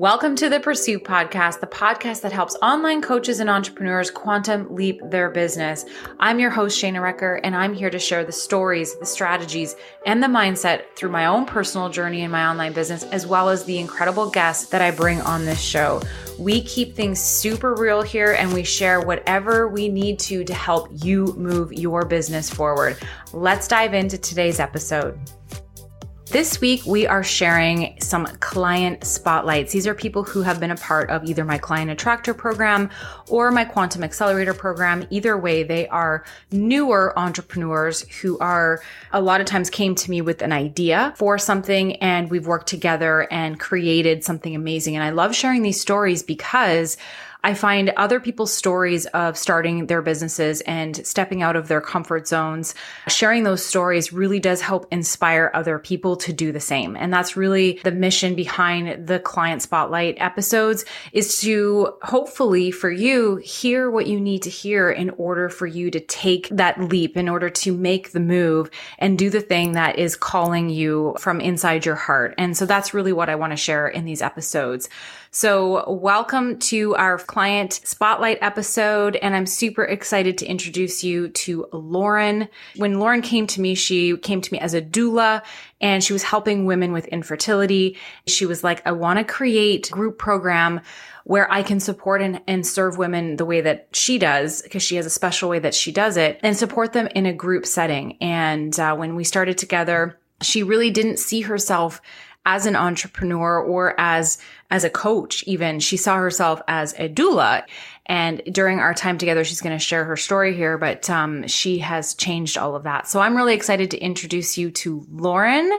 Welcome to the Pursuit Podcast, the podcast that helps online coaches and entrepreneurs quantum leap their business. I'm your host, Shana Recker, and I'm here to share the stories, the strategies, and the mindset through my own personal journey in my online business, as well as the incredible guests that I bring on this show. We keep things super real here and we share whatever we need to to help you move your business forward. Let's dive into today's episode. This week, we are sharing some client spotlights. These are people who have been a part of either my client attractor program or my quantum accelerator program. Either way, they are newer entrepreneurs who are a lot of times came to me with an idea for something and we've worked together and created something amazing. And I love sharing these stories because I find other people's stories of starting their businesses and stepping out of their comfort zones, sharing those stories really does help inspire other people to do the same. And that's really the mission behind the client spotlight episodes is to hopefully for you hear what you need to hear in order for you to take that leap, in order to make the move and do the thing that is calling you from inside your heart. And so that's really what I want to share in these episodes. So welcome to our client spotlight episode. And I'm super excited to introduce you to Lauren. When Lauren came to me, she came to me as a doula and she was helping women with infertility. She was like, I want to create group program where I can support and, and serve women the way that she does, because she has a special way that she does it, and support them in a group setting. And uh, when we started together, she really didn't see herself as an entrepreneur or as as a coach even she saw herself as a doula and during our time together she's going to share her story here but um, she has changed all of that so i'm really excited to introduce you to lauren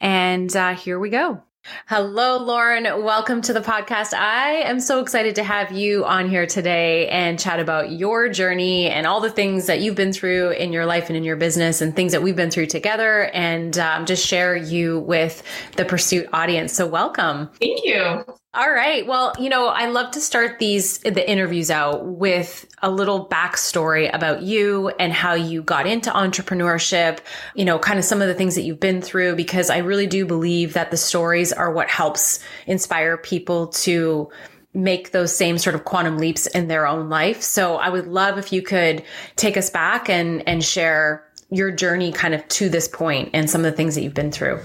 and uh, here we go Hello, Lauren. Welcome to the podcast. I am so excited to have you on here today and chat about your journey and all the things that you've been through in your life and in your business and things that we've been through together and um, just share you with the Pursuit audience. So, welcome. Thank you. All right. Well, you know, I love to start these the interviews out with a little backstory about you and how you got into entrepreneurship, you know, kind of some of the things that you've been through because I really do believe that the stories are what helps inspire people to make those same sort of quantum leaps in their own life. So I would love if you could take us back and and share your journey kind of to this point and some of the things that you've been through.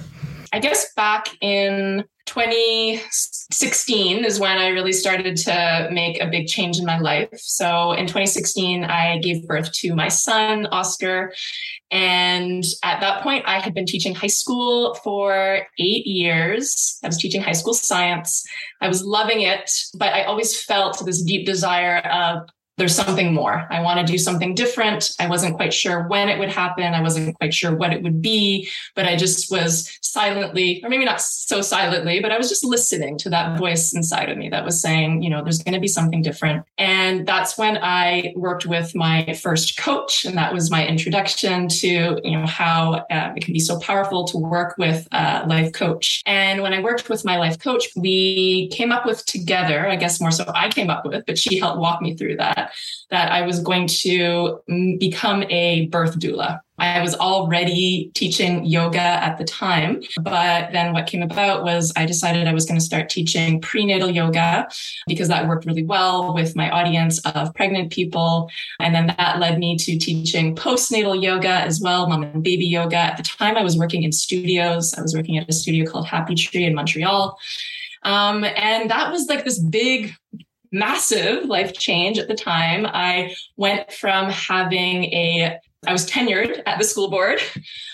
I guess back in 2016 is when I really started to make a big change in my life. So in 2016, I gave birth to my son, Oscar. And at that point, I had been teaching high school for eight years. I was teaching high school science. I was loving it, but I always felt this deep desire of there's something more. I want to do something different. I wasn't quite sure when it would happen. I wasn't quite sure what it would be, but I just was silently, or maybe not so silently, but I was just listening to that voice inside of me that was saying, you know, there's going to be something different. And that's when I worked with my first coach. And that was my introduction to, you know, how uh, it can be so powerful to work with a life coach. And when I worked with my life coach, we came up with together, I guess more so I came up with, but she helped walk me through that that I was going to mm, become a birth doula. I was already teaching yoga at the time, but then what came about was I decided I was going to start teaching prenatal yoga because that worked really well with my audience of pregnant people. And then that led me to teaching postnatal yoga as well, mom and baby yoga. At the time, I was working in studios. I was working at a studio called Happy Tree in Montreal. Um, and that was like this big massive life change at the time. I went from having a I was tenured at the school board.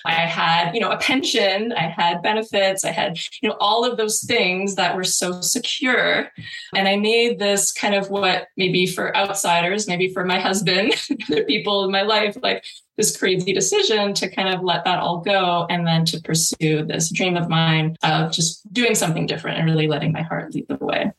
I had, you know, a pension, I had benefits, I had, you know, all of those things that were so secure. And I made this kind of what maybe for outsiders, maybe for my husband, other people in my life, like this crazy decision to kind of let that all go and then to pursue this dream of mine of just doing something different and really letting my heart lead the way.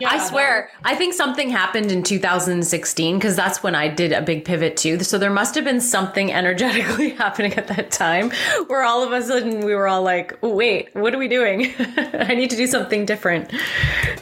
Yeah, I swear, I think something happened in 2016 because that's when I did a big pivot too. So there must have been something energetically happening at that time where all of a sudden we were all like, oh, wait, what are we doing? I need to do something different.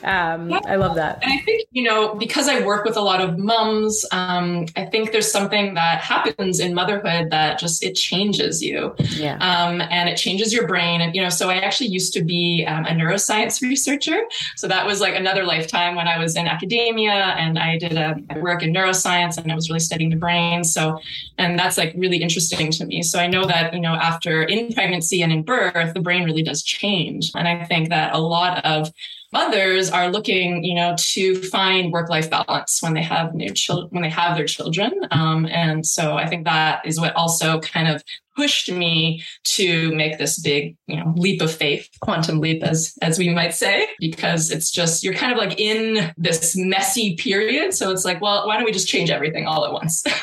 Um, I love that. And I think, you know, because I work with a lot of moms, um, I think there's something that happens in motherhood that just it changes you. Yeah. Um, and it changes your brain. And, you know, so I actually used to be um, a neuroscience researcher. So that was like another lifetime when I was in academia and I did a work in neuroscience and I was really studying the brain. So, and that's like really interesting to me. So I know that, you know, after in pregnancy and in birth, the brain really does change. And I think that a lot of mothers are looking, you know, to find work-life balance when they have new children, when they have their children. Um, and so I think that is what also kind of pushed me to make this big, you know, leap of faith, quantum leap, as as we might say, because it's just you're kind of like in this messy period. So it's like, well, why don't we just change everything all at once?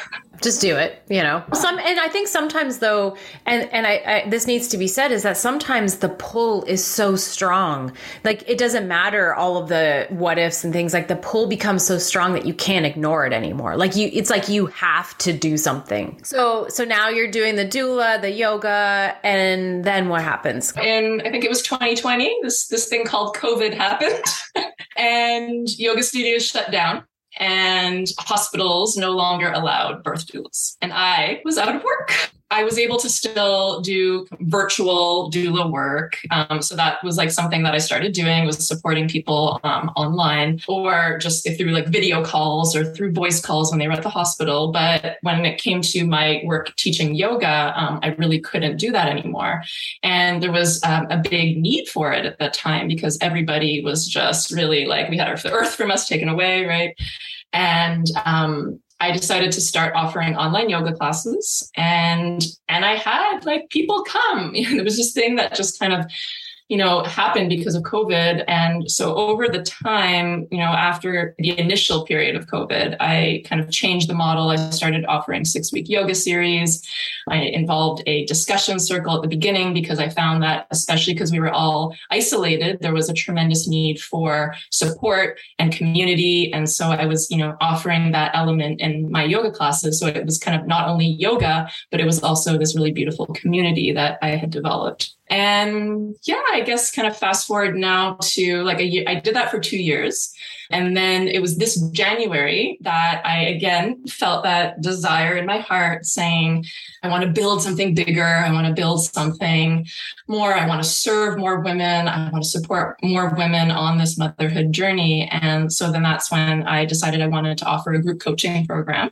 just do it you know some and i think sometimes though and and I, I, this needs to be said is that sometimes the pull is so strong like it doesn't matter all of the what ifs and things like the pull becomes so strong that you can't ignore it anymore like you it's like you have to do something so so now you're doing the doula the yoga and then what happens and i think it was 2020 this this thing called covid happened and yoga studios shut down and hospitals no longer allowed birth doulas. And I was out of work. I was able to still do virtual doula work. Um, so that was like something that I started doing was supporting people um, online or just through like video calls or through voice calls when they were at the hospital. But when it came to my work teaching yoga, um, I really couldn't do that anymore. And there was um, a big need for it at that time because everybody was just really like, we had our earth from us taken away, right? And um, I decided to start offering online yoga classes and and I had like people come. It was this thing that just kind of you know, happened because of COVID. And so over the time, you know, after the initial period of COVID, I kind of changed the model. I started offering six week yoga series. I involved a discussion circle at the beginning because I found that, especially because we were all isolated, there was a tremendous need for support and community. And so I was, you know, offering that element in my yoga classes. So it was kind of not only yoga, but it was also this really beautiful community that I had developed. And yeah, I guess kind of fast forward now to like a year, I did that for two years. And then it was this January that I again felt that desire in my heart saying, I want to build something bigger. I want to build something more. I want to serve more women. I want to support more women on this motherhood journey. And so then that's when I decided I wanted to offer a group coaching program.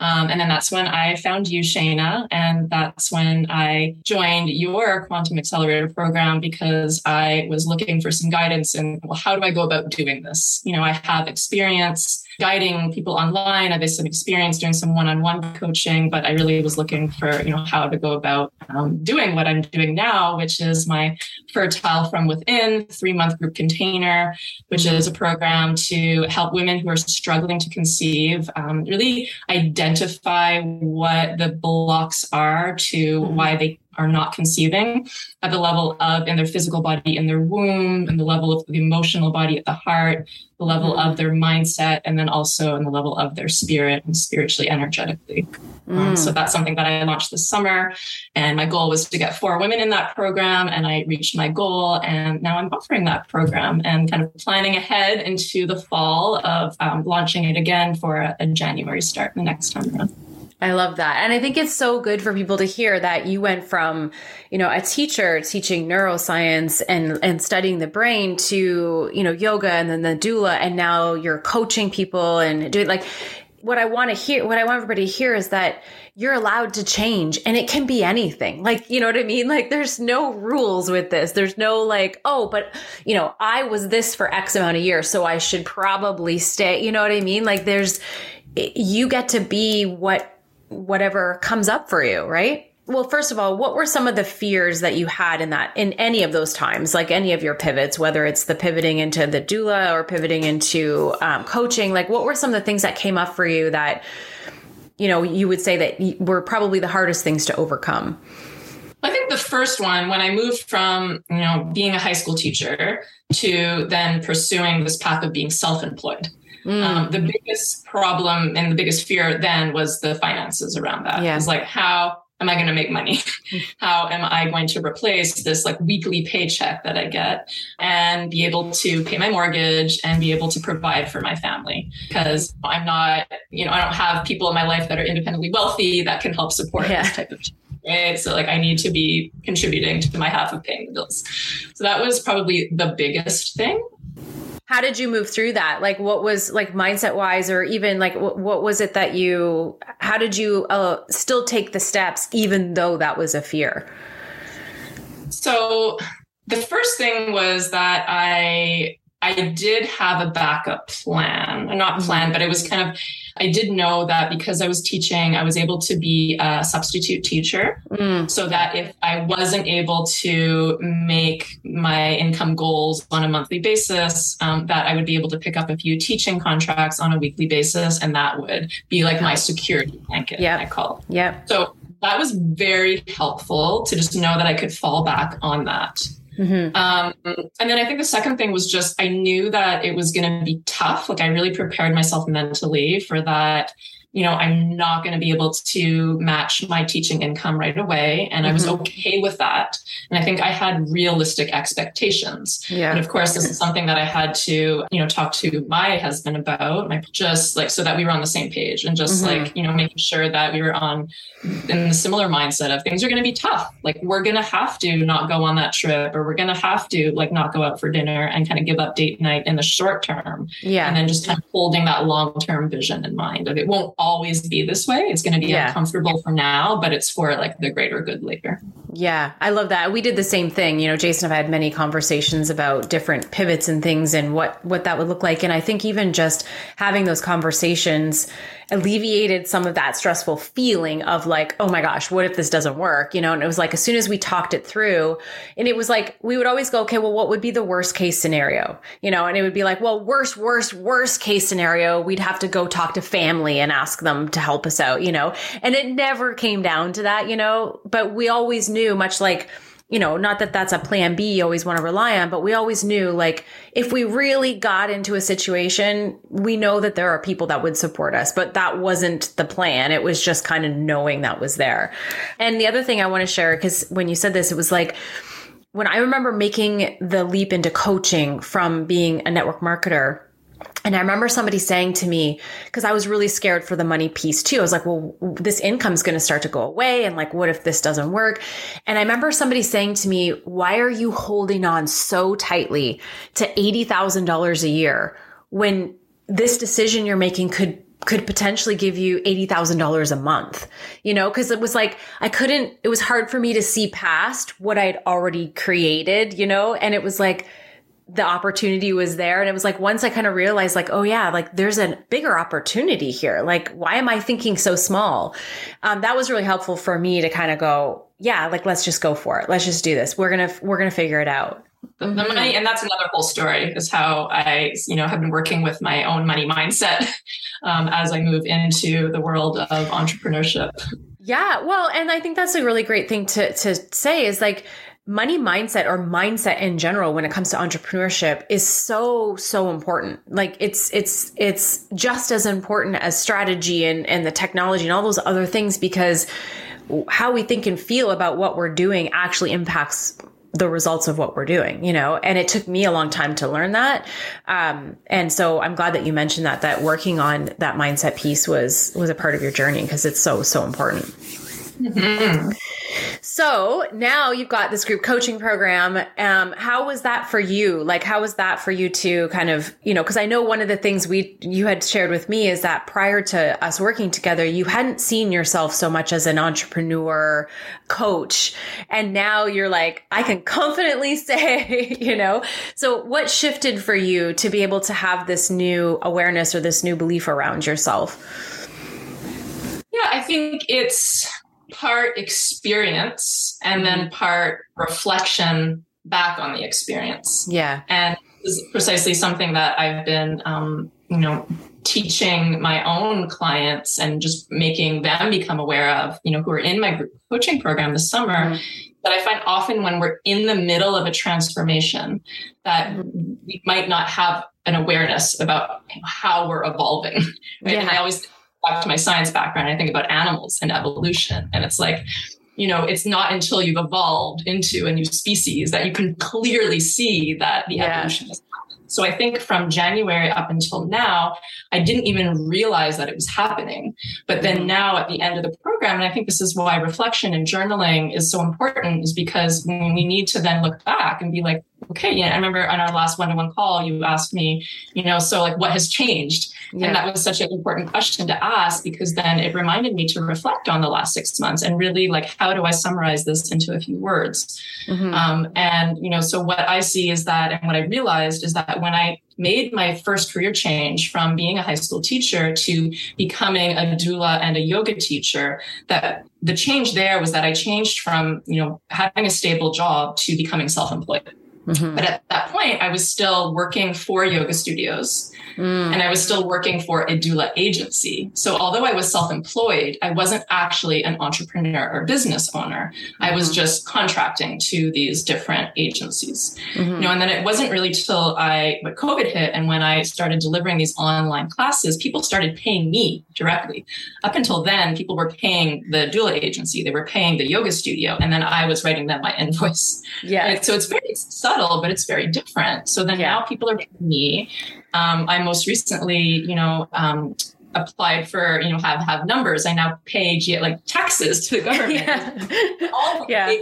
Um, and then that's when I found you, Shayna. And that's when I joined your Quantum Accelerator program because I was looking for some guidance and well, how do I go about doing this? You know, I have experience guiding people online. I've some experience doing some one-on-one coaching, but I really was looking for, you know, how to go about um, doing what I'm doing now, which is my Fertile from Within three-month group container, which is a program to help women who are struggling to conceive um, really identify what the blocks are to mm-hmm. why they are not conceiving at the level of in their physical body in their womb and the level of the emotional body at the heart the level mm. of their mindset and then also in the level of their spirit and spiritually energetically mm. um, so that's something that i launched this summer and my goal was to get four women in that program and i reached my goal and now i'm offering that program and kind of planning ahead into the fall of um, launching it again for a, a january start the next time around I love that. And I think it's so good for people to hear that you went from, you know, a teacher teaching neuroscience and, and studying the brain to, you know, yoga and then the doula. And now you're coaching people and doing like, what I want to hear, what I want everybody to hear is that you're allowed to change and it can be anything. Like, you know what I mean? Like, there's no rules with this. There's no like, oh, but, you know, I was this for X amount of years, so I should probably stay. You know what I mean? Like, there's, you get to be what whatever comes up for you, right? Well, first of all, what were some of the fears that you had in that, in any of those times, like any of your pivots, whether it's the pivoting into the doula or pivoting into um, coaching? Like, what were some of the things that came up for you that, you know, you would say that were probably the hardest things to overcome? I think the first one, when I moved from, you know, being a high school teacher to then pursuing this path of being self employed. Mm. Um, the biggest problem and the biggest fear then was the finances around that. Yeah. It's like how am I going to make money? How am I going to replace this like weekly paycheck that I get and be able to pay my mortgage and be able to provide for my family? Because I'm not, you know, I don't have people in my life that are independently wealthy that can help support yeah. this type of right? So like I need to be contributing to my half of paying the bills. So that was probably the biggest thing how did you move through that? Like what was like mindset wise or even like what, what was it that you how did you uh, still take the steps even though that was a fear? So the first thing was that i I did have a backup plan, not plan, but it was kind of, I did know that because I was teaching, I was able to be a substitute teacher. Mm. So that if I wasn't able to make my income goals on a monthly basis, um, that I would be able to pick up a few teaching contracts on a weekly basis. And that would be like my security blanket, yeah. I call it. Yeah. So that was very helpful to just know that I could fall back on that. Mm-hmm. Um, and then I think the second thing was just I knew that it was going to be tough. Like I really prepared myself mentally for that you know, I'm not going to be able to match my teaching income right away. And mm-hmm. I was mm-hmm. okay with that. And I think I had realistic expectations. Yeah. And of course, this is something that I had to, you know, talk to my husband about, my, just like so that we were on the same page and just mm-hmm. like, you know, making sure that we were on in the similar mindset of things are going to be tough. Like we're going to have to not go on that trip or we're going to have to like not go out for dinner and kind of give up date night in the short term. Yeah. And then just kind of holding that long term vision in mind of it won't always be this way. It's going to be yeah. uncomfortable for now, but it's for like the greater good later. Yeah, I love that. We did the same thing. You know, Jason and I had many conversations about different pivots and things and what what that would look like. And I think even just having those conversations alleviated some of that stressful feeling of like, oh my gosh, what if this doesn't work? You know, and it was like as soon as we talked it through, and it was like we would always go, okay, well, what would be the worst case scenario? You know, and it would be like, well, worst, worst, worst case scenario, we'd have to go talk to family and ask them to help us out, you know, and it never came down to that, you know, but we always knew, much like you know, not that that's a plan B you always want to rely on, but we always knew like if we really got into a situation, we know that there are people that would support us, but that wasn't the plan. It was just kind of knowing that was there. And the other thing I want to share, because when you said this, it was like, when I remember making the leap into coaching from being a network marketer, and I remember somebody saying to me, because I was really scared for the money piece too. I was like, well, this income's going to start to go away. And like, what if this doesn't work? And I remember somebody saying to me, why are you holding on so tightly to $80,000 a year when this decision you're making could could potentially give you $80,000 a month, you know, cause it was like, I couldn't, it was hard for me to see past what I'd already created, you know, and it was like, the opportunity was there. And it was like, once I kind of realized, like, oh yeah, like there's a bigger opportunity here. Like, why am I thinking so small? Um, that was really helpful for me to kind of go, yeah, like, let's just go for it. Let's just do this. We're going to, we're going to figure it out. The, the mm-hmm. money, and that's another whole story is how I, you know, have been working with my own money mindset um, as I move into the world of entrepreneurship. Yeah, well, and I think that's a really great thing to to say is like money mindset or mindset in general when it comes to entrepreneurship is so so important. Like it's it's it's just as important as strategy and and the technology and all those other things because how we think and feel about what we're doing actually impacts the results of what we're doing you know? And it took me a long time to learn that. Um, and so i'm glad that you mentioned that that working on that mindset piece was was a part of your journey because it's so so important mm-hmm. So now you've got this group coaching program. Um, how was that for you? Like, how was that for you to kind of, you know, because I know one of the things we you had shared with me is that prior to us working together, you hadn't seen yourself so much as an entrepreneur coach, and now you're like, I can confidently say, you know. So what shifted for you to be able to have this new awareness or this new belief around yourself? Yeah, I think it's part experience and then mm-hmm. part reflection back on the experience. Yeah. And this is precisely something that I've been, um, you know, teaching my own clients and just making them become aware of, you know, who are in my group coaching program this summer. Mm-hmm. That I find often when we're in the middle of a transformation, that mm-hmm. we might not have an awareness about how we're evolving. Right? Yeah. And I always back to my science background, I think about animals and evolution. And it's like, you know, it's not until you've evolved into a new species that you can clearly see that the yeah. evolution is so I think from January up until now, I didn't even realize that it was happening. But then mm-hmm. now at the end of the program, and I think this is why reflection and journaling is so important, is because we need to then look back and be like, okay, yeah, I remember on our last one-to-one call, you asked me, you know, so like what has changed? Yeah. And that was such an important question to ask because then it reminded me to reflect on the last six months and really like, how do I summarize this into a few words? Mm-hmm. Um, and, you know, so what I see is that, and what I realized is that when I made my first career change from being a high school teacher to becoming a doula and a yoga teacher that the change there was that I changed from, you know, having a stable job to becoming self-employed. Mm-hmm. But at that point, I was still working for yoga studios. Mm. And I was still working for a doula agency. So although I was self-employed, I wasn't actually an entrepreneur or business owner. Mm-hmm. I was mm-hmm. just contracting to these different agencies. Mm-hmm. You know, and then it wasn't really till I when COVID hit and when I started delivering these online classes, people started paying me directly. Up until then, people were paying the doula agency, they were paying the yoga studio, and then I was writing them my invoice. Yeah. And so it's very subtle, but it's very different. So then yeah. now people are paying me um, I most recently, you know, um, applied for, you know, have have numbers. I now pay like taxes to the government. Yeah. All yeah.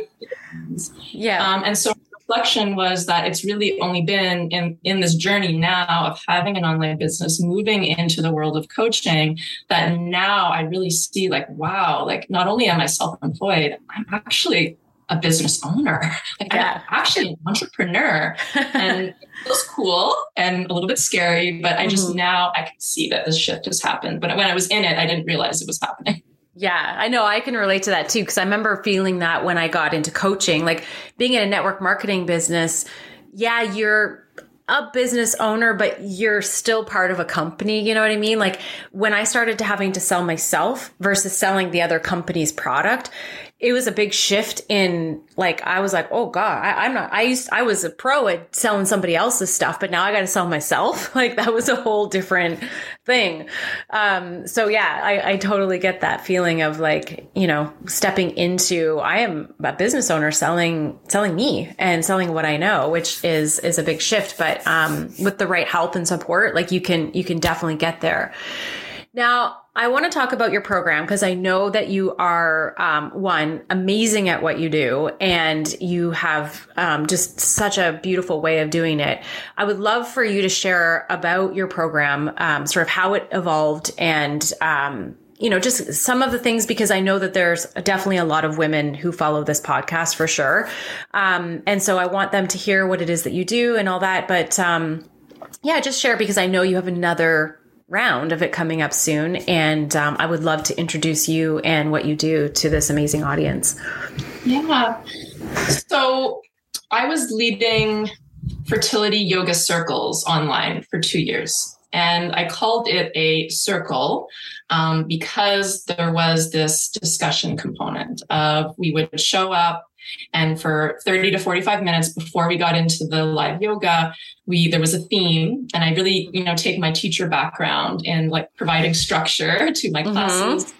Yeah. Um, and so reflection was that it's really only been in, in this journey now of having an online business, moving into the world of coaching, that now I really see like, wow, like not only am I self-employed, I'm actually a business owner. Like yeah. I'm actually an entrepreneur. and it was cool and a little bit scary, but I just mm-hmm. now I can see that this shift has happened. But when I was in it, I didn't realize it was happening. Yeah, I know I can relate to that too because I remember feeling that when I got into coaching, like being in a network marketing business, yeah, you're a business owner, but you're still part of a company. You know what I mean? Like when I started to having to sell myself versus selling the other company's product, it was a big shift in like I was like, oh god, I, am not. I used I was a pro at selling somebody else's stuff, but now I got to sell myself. Like that was a whole different thing. Um, so yeah, I, I totally get that feeling of like you know stepping into. I am a business owner selling selling me and selling what I know, which is is a big shift. But um, with the right help and support, like you can you can definitely get there. Now, I want to talk about your program because I know that you are, um, one, amazing at what you do, and you have um, just such a beautiful way of doing it. I would love for you to share about your program, um, sort of how it evolved, and um, you know, just some of the things because I know that there's definitely a lot of women who follow this podcast for sure, um, and so I want them to hear what it is that you do and all that. But um, yeah, just share because I know you have another round of it coming up soon. And um, I would love to introduce you and what you do to this amazing audience. Yeah. So I was leading fertility yoga circles online for two years. And I called it a circle um, because there was this discussion component of we would show up and for 30 to 45 minutes before we got into the live yoga, we there was a theme. And I really, you know, take my teacher background in like providing structure to my mm-hmm. classes.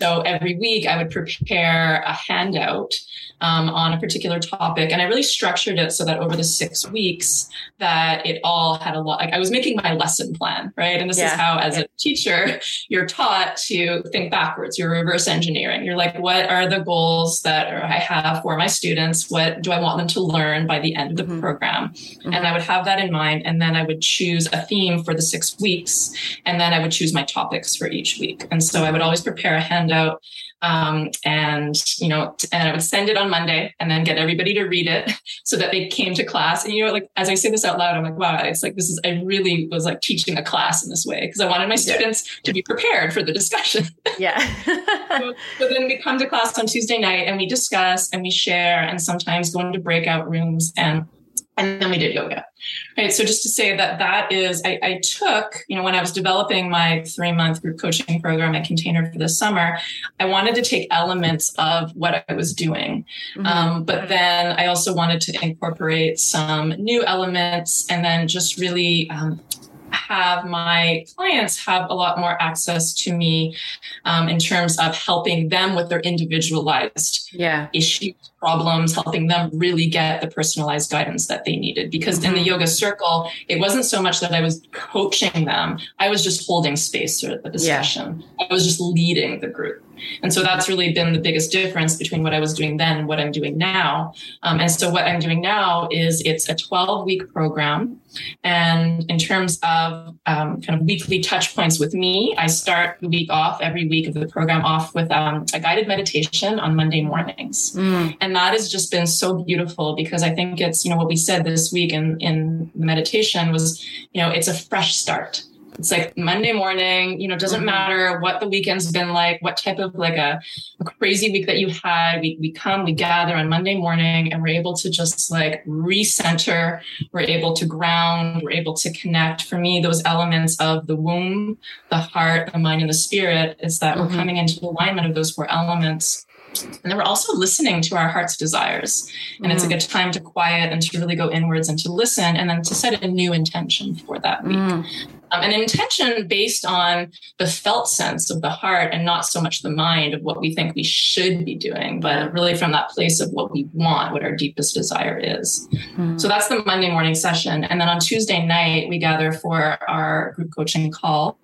So every week I would prepare a handout um, on a particular topic. And I really structured it so that over the six weeks that it all had a lot, like I was making my lesson plan, right? And this yeah. is how, as a teacher, you're taught to think backwards. You're reverse engineering. You're like, what are the goals that I have for my students? What do I want them to learn by the end of the mm-hmm. program? Mm-hmm. And I would have that in mind. And then I would choose a theme for the six weeks. And then I would choose my topics for each week. And so I would always prepare a handout um, and you know, and I would send it on Monday, and then get everybody to read it so that they came to class. And you know, like as I say this out loud, I'm like, wow, it's like this is. I really was like teaching a class in this way because I wanted my students yeah. to be prepared for the discussion. Yeah. so, so then we come to class on Tuesday night and we discuss and we share, and sometimes go into breakout rooms and and then we did yoga right so just to say that that is I, I, took you know when i was developing my three month group coaching program at container for the summer i wanted to take elements of what i was doing mm-hmm. um, but then i also wanted to incorporate some new elements and then just really um, have my clients have a lot more access to me um, in terms of helping them with their individualized yeah. issues, problems, helping them really get the personalized guidance that they needed. Because mm-hmm. in the mm-hmm. yoga circle, it wasn't so much that I was coaching them, I was just holding space for the discussion. Yeah. I was just leading the group. And so that's really been the biggest difference between what I was doing then and what I'm doing now. Um, and so what I'm doing now is it's a 12 week program. And in terms of um, kind of weekly touch points with me, I start the week off every week of the program off with um, a guided meditation on Monday mornings. Mm. And that has just been so beautiful because I think it's, you know, what we said this week in, in the meditation was, you know, it's a fresh start it's like Monday morning, you know, doesn't mm-hmm. matter what the weekend's been like, what type of like a, a, crazy week that you had. We, we come, we gather on Monday morning and we're able to just like recenter. We're able to ground. We're able to connect. For me, those elements of the womb, the heart, the mind, and the spirit is that mm-hmm. we're coming into alignment of those four elements. And then we're also listening to our heart's desires. And mm. it's a good time to quiet and to really go inwards and to listen and then to set a new intention for that week. Mm um, an intention based on the felt sense of the heart and not so much the mind of what we think we should be doing, but really from that place of what we want, what our deepest desire is. Mm-hmm. So that's the Monday morning session. And then on Tuesday night, we gather for our group coaching call.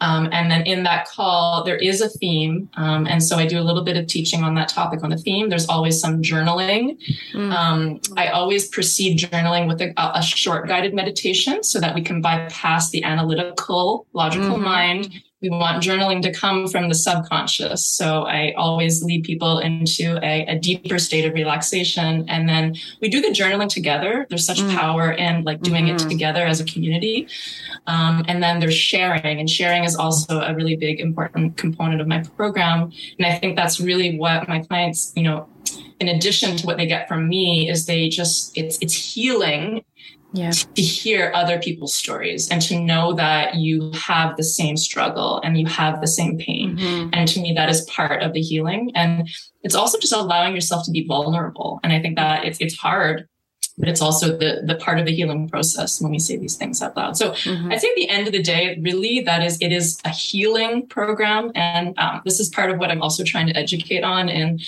Um, and then in that call, there is a theme. Um, and so I do a little bit of teaching on that topic on the theme. There's always some journaling. Mm-hmm. I always proceed journaling with a, a short guided meditation so that we can bypass the analytical, logical mm-hmm. mind. We want journaling to come from the subconscious. So I always lead people into a, a deeper state of relaxation. And then we do the journaling together. There's such mm-hmm. power in like doing mm-hmm. it together as a community. Um, and then there's sharing, and sharing is also a really big, important component of my program. And I think that's really what my clients, you know, in addition to what they get from me is they just it's it's healing yeah. to hear other people's stories and to know that you have the same struggle and you have the same pain. Mm-hmm. And to me, that is part of the healing. And it's also just allowing yourself to be vulnerable. And I think that it's, it's hard but it's also the the part of the healing process when we say these things out loud. So mm-hmm. I think at the end of the day, really, that is it is a healing program, and um, this is part of what I'm also trying to educate on in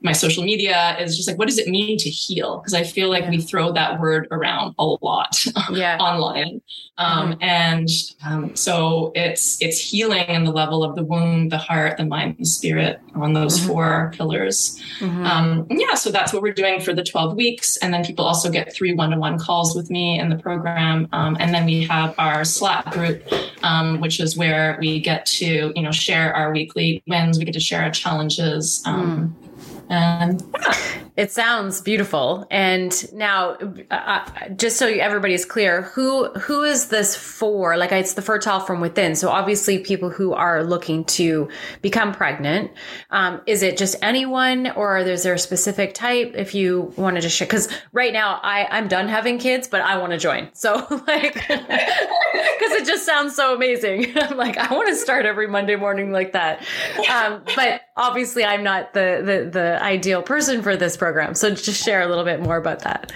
my social media is just like what does it mean to heal? Because I feel like yeah. we throw that word around a lot yeah. online, um, mm-hmm. and um, so it's it's healing in the level of the womb, the heart, the mind, the spirit on those mm-hmm. four pillars. Mm-hmm. Um, yeah, so that's what we're doing for the 12 weeks, and then people also get three one-to-one calls with me in the program um, and then we have our slack group um, which is where we get to you know share our weekly wins we get to share our challenges um, mm. And yeah it sounds beautiful. And now, uh, uh, just so everybody's clear, who who is this for? Like, it's the fertile from within. So obviously, people who are looking to become pregnant. Um, is it just anyone, or is there a specific type? If you wanted to share, because right now I I'm done having kids, but I want to join. So like, because it just sounds so amazing. I'm like, I want to start every Monday morning like that. Um, but obviously, I'm not the the the ideal person for this program. So just share a little bit more about that.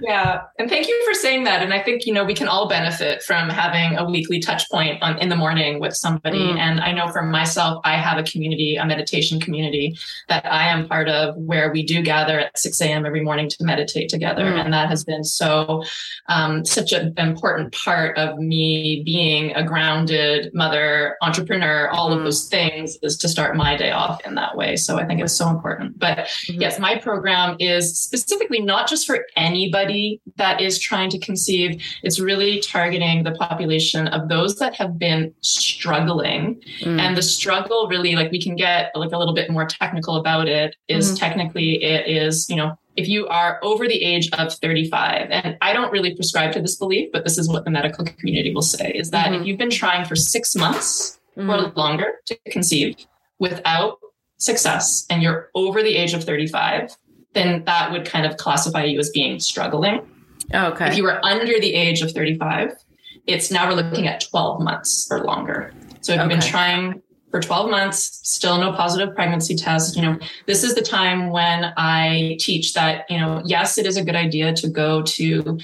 Yeah. And thank you for saying that. And I think, you know, we can all benefit from having a weekly touch point on, in the morning with somebody. Mm. And I know for myself, I have a community, a meditation community that I am part of where we do gather at 6 a.m. every morning to meditate together. Mm. And that has been so, um, such an important part of me being a grounded mother, entrepreneur, all mm. of those things is to start my day off in that way. So I think it's so important. But mm-hmm. yes, my program is specifically not just for anybody that is trying to conceive. It's really targeting the population of those that have been struggling. Mm. And the struggle really, like we can get like a little bit more technical about it, is mm. technically it is, you know, if you are over the age of 35, and I don't really prescribe to this belief, but this is what the medical community will say, is that mm-hmm. if you've been trying for six months mm-hmm. or longer to conceive without success and you're over the age of 35, then that would kind of classify you as being struggling. Oh, okay. If you were under the age of 35, it's now we're looking at 12 months or longer. So if you've been trying for 12 months, still no positive pregnancy test. You know, this is the time when I teach that, you know, yes, it is a good idea to go to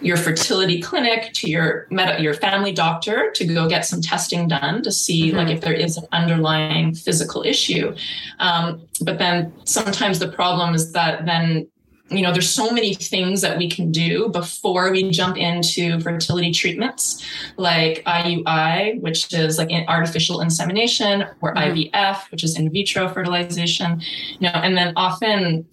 your fertility clinic, to your med- your family doctor to go get some testing done to see mm-hmm. like if there is an underlying physical issue. Um, but then sometimes the problem is that then you know there's so many things that we can do before we jump into fertility treatments like IUI which is like artificial insemination or mm-hmm. IVF which is in vitro fertilization you know and then often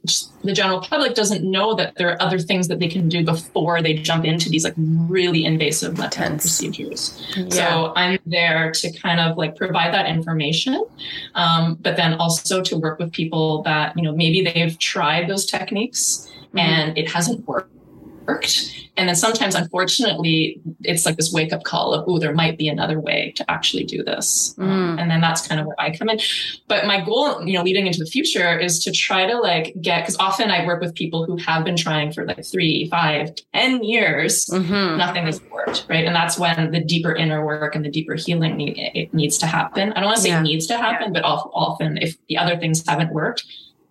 the general public doesn't know that there are other things that they can do before they jump into these like really invasive medical procedures yeah. so I'm there to kind of like provide that information um, but then also to work with people that you know maybe they've tried those techniques mm-hmm. and it hasn't worked. And then sometimes, unfortunately, it's like this wake up call of, oh, there might be another way to actually do this. Mm. Um, and then that's kind of where I come in. But my goal, you know, leading into the future is to try to like get, because often I work with people who have been trying for like three, five, ten years, mm-hmm. nothing has worked, right? And that's when the deeper inner work and the deeper healing need, it needs to happen. I don't want to say yeah. needs to happen, yeah. but often if the other things haven't worked,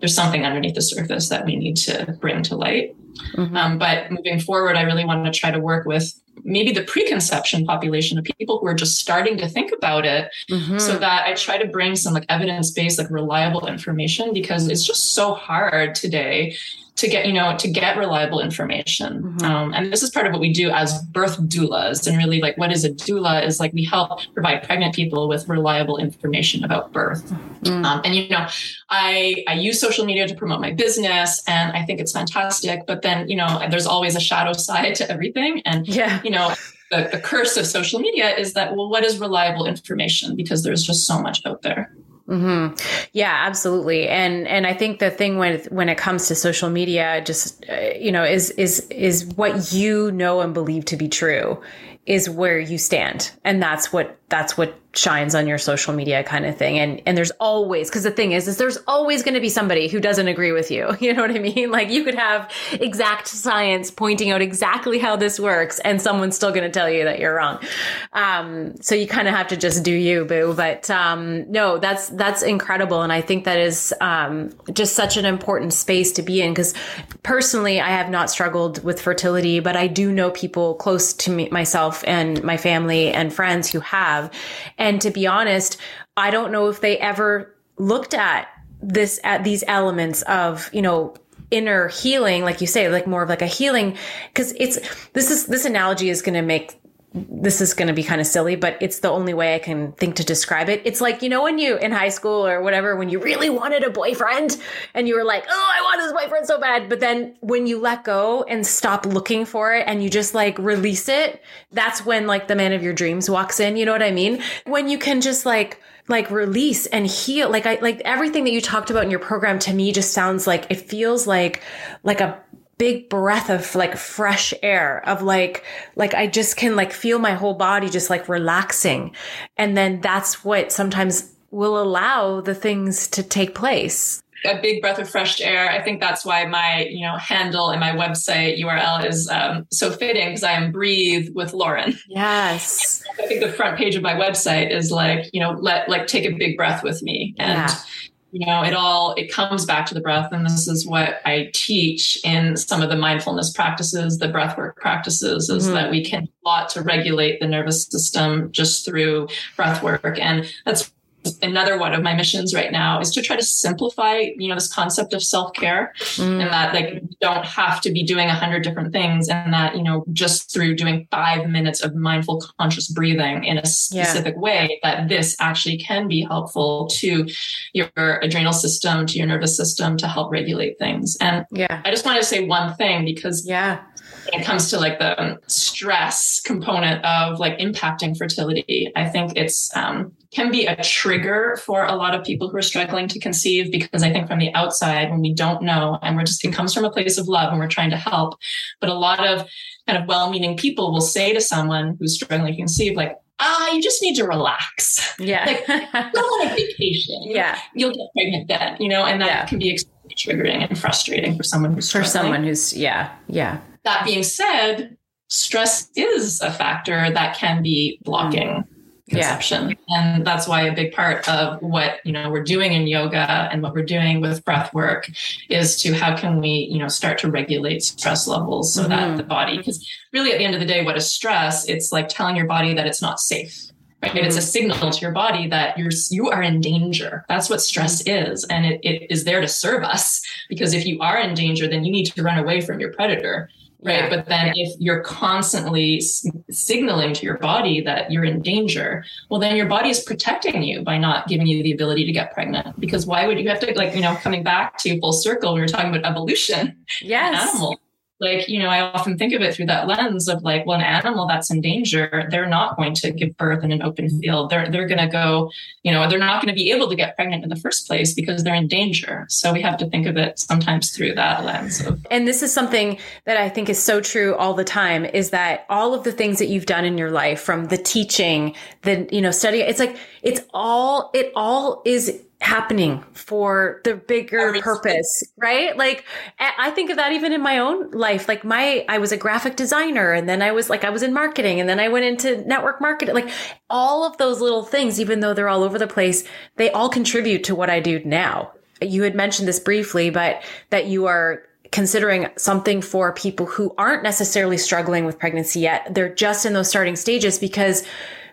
there's something underneath the surface that we need to bring to light. Mm-hmm. Um, but moving forward, I really want to try to work with maybe the preconception population of people who are just starting to think about it mm-hmm. so that I try to bring some like evidence based, like reliable information because it's just so hard today to get you know to get reliable information. Mm-hmm. um, and this is part of what we do as birth doulas and really like what is a doula is like we help provide pregnant people with reliable information about birth. Mm-hmm. um, and you know i i use social media to promote my business and i think it's fantastic but then you know there's always a shadow side to everything. And yeah. you know the, the curse of social media is that well what is reliable information? Because there's just so much out there Mm-hmm. Yeah, absolutely. And and I think the thing when when it comes to social media, just uh, you know, is is is what you know and believe to be true is where you stand, and that's what that's what shines on your social media kind of thing. And and there's always because the thing is is there's always going to be somebody who doesn't agree with you. You know what i mean? Like you could have exact science pointing out exactly how this works and someone's still going to tell you that you're wrong. Um, so you kind of have to just do you boo. But um, no that's that's incredible. And i think that is um, just such an important space to be in. Because personally i have not struggled with fertility but i do know people close to me myself and my family and friends who have. And to be honest, I don't know if they ever looked at this, at these elements of, you know, inner healing, like you say, like more of like a healing, because it's, this is, this analogy is going to make this is going to be kind of silly, but it's the only way I can think to describe it. It's like, you know, when you in high school or whatever, when you really wanted a boyfriend and you were like, oh, I want this boyfriend so bad. But then when you let go and stop looking for it and you just like release it, that's when like the man of your dreams walks in. You know what I mean? When you can just like, like release and heal like i like everything that you talked about in your program to me just sounds like it feels like like a big breath of like fresh air of like like I just can like feel my whole body just like relaxing and then that's what sometimes will allow the things to take place a big breath of fresh air. I think that's why my, you know, handle and my website URL is um, so fitting because I am breathe with Lauren. Yes. I think the front page of my website is like, you know, let like take a big breath with me. And yeah you know it all it comes back to the breath and this is what i teach in some of the mindfulness practices the breath work practices is mm-hmm. that we can a lot to regulate the nervous system just through breath work and that's another one of my missions right now is to try to simplify you know this concept of self-care mm. and that like you don't have to be doing a hundred different things and that you know just through doing five minutes of mindful conscious breathing in a specific yeah. way that this actually can be helpful to your adrenal system to your nervous system to help regulate things and yeah i just wanted to say one thing because yeah when it comes to like the stress component of like impacting fertility i think it's um, can be a trigger for a lot of people who are struggling to conceive because I think from the outside, when we don't know and we're just, it comes from a place of love and we're trying to help. But a lot of kind of well meaning people will say to someone who's struggling to conceive, like, ah, you just need to relax. Yeah. like, go on a vacation. Yeah. You'll get pregnant then, you know, and that yeah. can be extremely triggering and frustrating for someone who's For someone who's, yeah. Yeah. That being said, stress is a factor that can be blocking. Mm conception. Yeah. And that's why a big part of what, you know, we're doing in yoga and what we're doing with breath work is to how can we, you know, start to regulate stress levels so mm-hmm. that the body because really at the end of the day what is stress? It's like telling your body that it's not safe. Right? Mm-hmm. It's a mm-hmm. signal to your body that you're you are in danger. That's what stress mm-hmm. is. And it, it is there to serve us because if you are in danger, then you need to run away from your predator right? Yeah. But then yeah. if you're constantly s- signaling to your body that you're in danger, well, then your body is protecting you by not giving you the ability to get pregnant. Because why would you have to, like, you know, coming back to full circle, we were talking about evolution. Yes. Animal like you know i often think of it through that lens of like well an animal that's in danger they're not going to give birth in an open field. They're they're going to go you know they're not going to be able to get pregnant in the first place because they're in danger. So we have to think of it sometimes through that lens of- and this is something that i think is so true all the time is that all of the things that you've done in your life from the teaching the you know study it's like it's all it all is happening for the bigger purpose, right? Like I think of that even in my own life. Like my, I was a graphic designer and then I was like, I was in marketing and then I went into network marketing. Like all of those little things, even though they're all over the place, they all contribute to what I do now. You had mentioned this briefly, but that you are considering something for people who aren't necessarily struggling with pregnancy yet. They're just in those starting stages because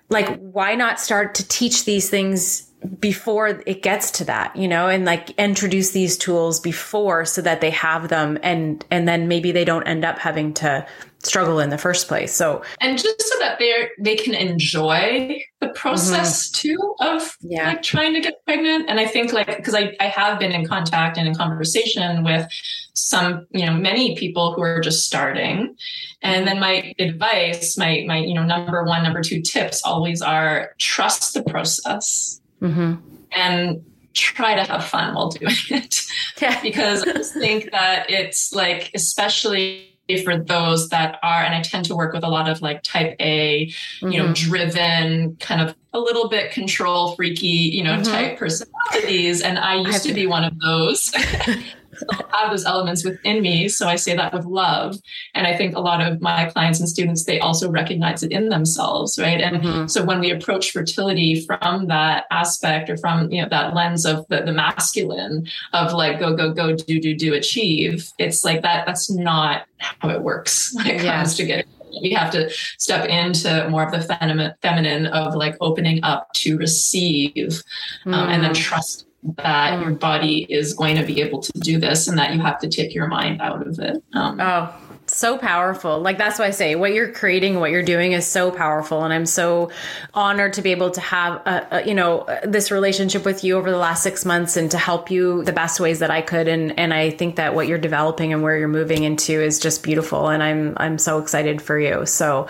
like, why not start to teach these things before it gets to that, you know, and like introduce these tools before so that they have them and and then maybe they don't end up having to struggle in the first place. So and just so that they're they can enjoy the process mm-hmm. too of yeah. like trying to get pregnant. And I think like because I, I have been in contact and in conversation with some, you know, many people who are just starting. And then my advice, my my, you know, number one, number two tips always are trust the process mm-hmm. and try to have fun while doing it. Yeah. because I just think that it's like, especially for those that are, and I tend to work with a lot of like type A, mm-hmm. you know, mm-hmm. driven, kind of a little bit control freaky, you know, mm-hmm. type personalities. And I used I to be one of those. have those elements within me. So I say that with love. And I think a lot of my clients and students, they also recognize it in themselves, right? And mm-hmm. so when we approach fertility from that aspect or from, you know, that lens of the, the masculine of like, go, go, go, do, do, do, achieve, it's like that, that's not how it works when it comes to getting we have to step into more of the feminine, feminine of like opening up to receive um, mm. and then mm. trust that mm. your body is going to be able to do this and that you have to take your mind out of it. Um, oh, so powerful. Like that's why I say what you're creating, what you're doing is so powerful, and I'm so honored to be able to have a, a, you know uh, this relationship with you over the last six months and to help you the best ways that I could. And and I think that what you're developing and where you're moving into is just beautiful, and I'm I'm so excited for you. So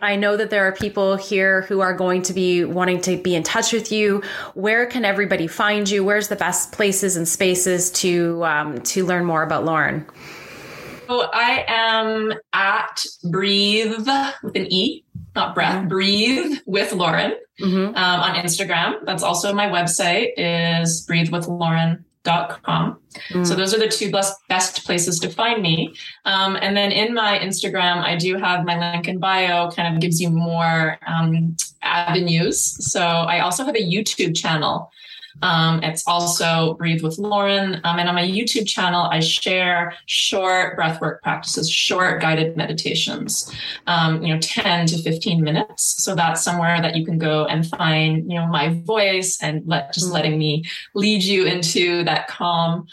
I know that there are people here who are going to be wanting to be in touch with you. Where can everybody find you? Where's the best places and spaces to um, to learn more about Lauren? So I am at Breathe with an E, not breath, mm-hmm. Breathe with Lauren mm-hmm. um, on Instagram. That's also my website is breathewithlauren.com. Mm. So those are the two best, best places to find me. Um, and then in my Instagram, I do have my link in bio kind of gives you more um, avenues. So I also have a YouTube channel um, it's also Breathe with Lauren. Um, and on my YouTube channel, I share short breathwork practices, short guided meditations, um, you know, 10 to 15 minutes. So that's somewhere that you can go and find, you know, my voice and let just mm. letting me lead you into that calm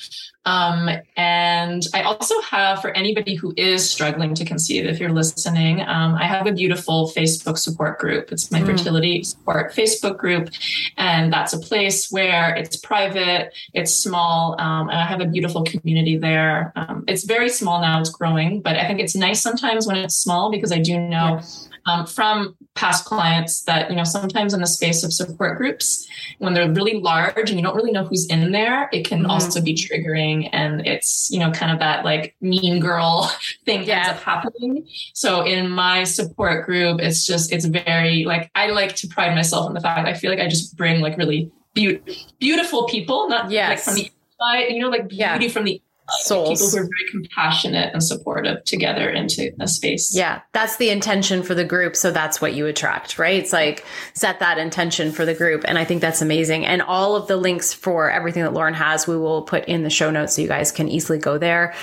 um, and I also have, for anybody who is struggling to conceive, if you're listening, um, I have a beautiful Facebook support group. It's my mm. fertility support Facebook group. And that's a place where it's private, it's small, um, and I have a beautiful community there. Um, it's very small now, it's growing, but I think it's nice sometimes when it's small because I do know. Yes um, from past clients that you know sometimes in the space of support groups when they're really large and you don't really know who's in there it can mm-hmm. also be triggering and it's you know kind of that like mean girl thing yeah. ends up happening so in my support group it's just it's very like i like to pride myself on the fact i feel like i just bring like really be- beautiful people not yes. like from the you know like beauty yeah. from the souls. People who are very compassionate and supportive together into a space. Yeah, that's the intention for the group. So that's what you attract, right? It's like set that intention for the group. And I think that's amazing. And all of the links for everything that Lauren has, we will put in the show notes so you guys can easily go there.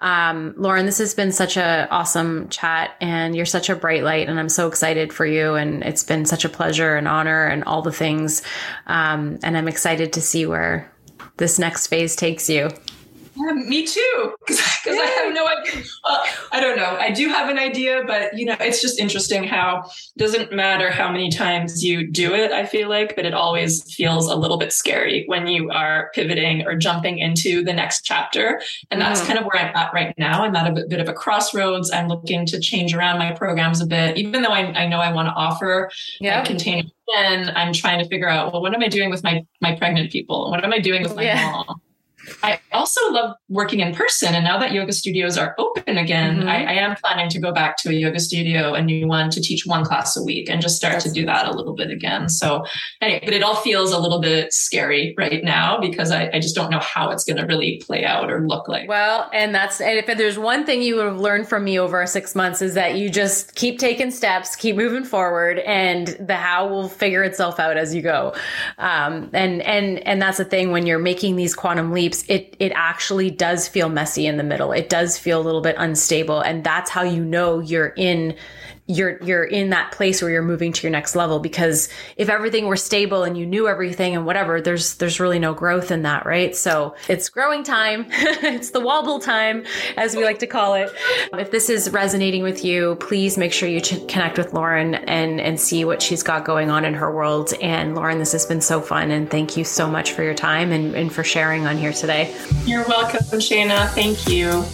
Um, Lauren, this has been such a awesome chat and you're such a bright light and I'm so excited for you. And it's been such a pleasure and honor and all the things. Um, and I'm excited to see where this next phase takes you. Yeah, me too, because I have no idea. Well, I don't know. I do have an idea, but you know, it's just interesting how it doesn't matter how many times you do it. I feel like, but it always feels a little bit scary when you are pivoting or jumping into the next chapter, and that's mm. kind of where I'm at right now. I'm at a bit of a crossroads. I'm looking to change around my programs a bit, even though I, I know I want to offer yeah. container. And I'm trying to figure out, well, what am I doing with my my pregnant people? What am I doing with my yeah. mom? I also love working in person. And now that yoga studios are open again, mm-hmm. I, I, am planning to go back to a yoga studio, a new one, to teach one class a week and just start to do that a little bit again. So, anyway, but it all feels a little bit scary right now because I, I just don't know how it's going to really play out or look like. Well, and that's, and if there's one thing you have learned from me over six months is that you just keep taking steps, keep moving forward, and the how will figure itself out as you go. Um, and, and, and that's the thing when you're making these quantum leaps it it actually does feel messy in the middle. It does feel a little bit unstable, and that's how you know you're in you're you're in that place where you're moving to your next level because if everything were stable and you knew everything and whatever there's there's really no growth in that right? So it's growing time. It's the wobble time as we like to call it. If this is resonating with you please make sure you ch- connect with Lauren and and see what she's got going on in her world. And Lauren this has been so fun and thank you so much for your time and, and for sharing on here today. You're welcome Shayna thank you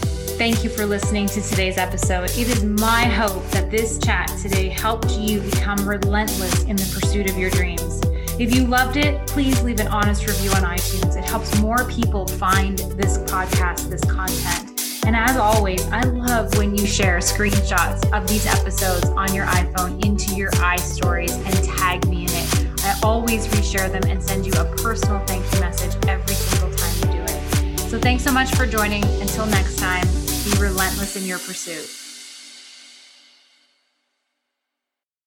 Thank you for listening to today's episode. It is my hope that this chat today helped you become relentless in the pursuit of your dreams. If you loved it, please leave an honest review on iTunes. It helps more people find this podcast, this content. And as always, I love when you share screenshots of these episodes on your iPhone into your iStories and tag me in it. I always reshare them and send you a personal thank you message every single time you do it. So thanks so much for joining. Until next time, be relentless in your pursuit.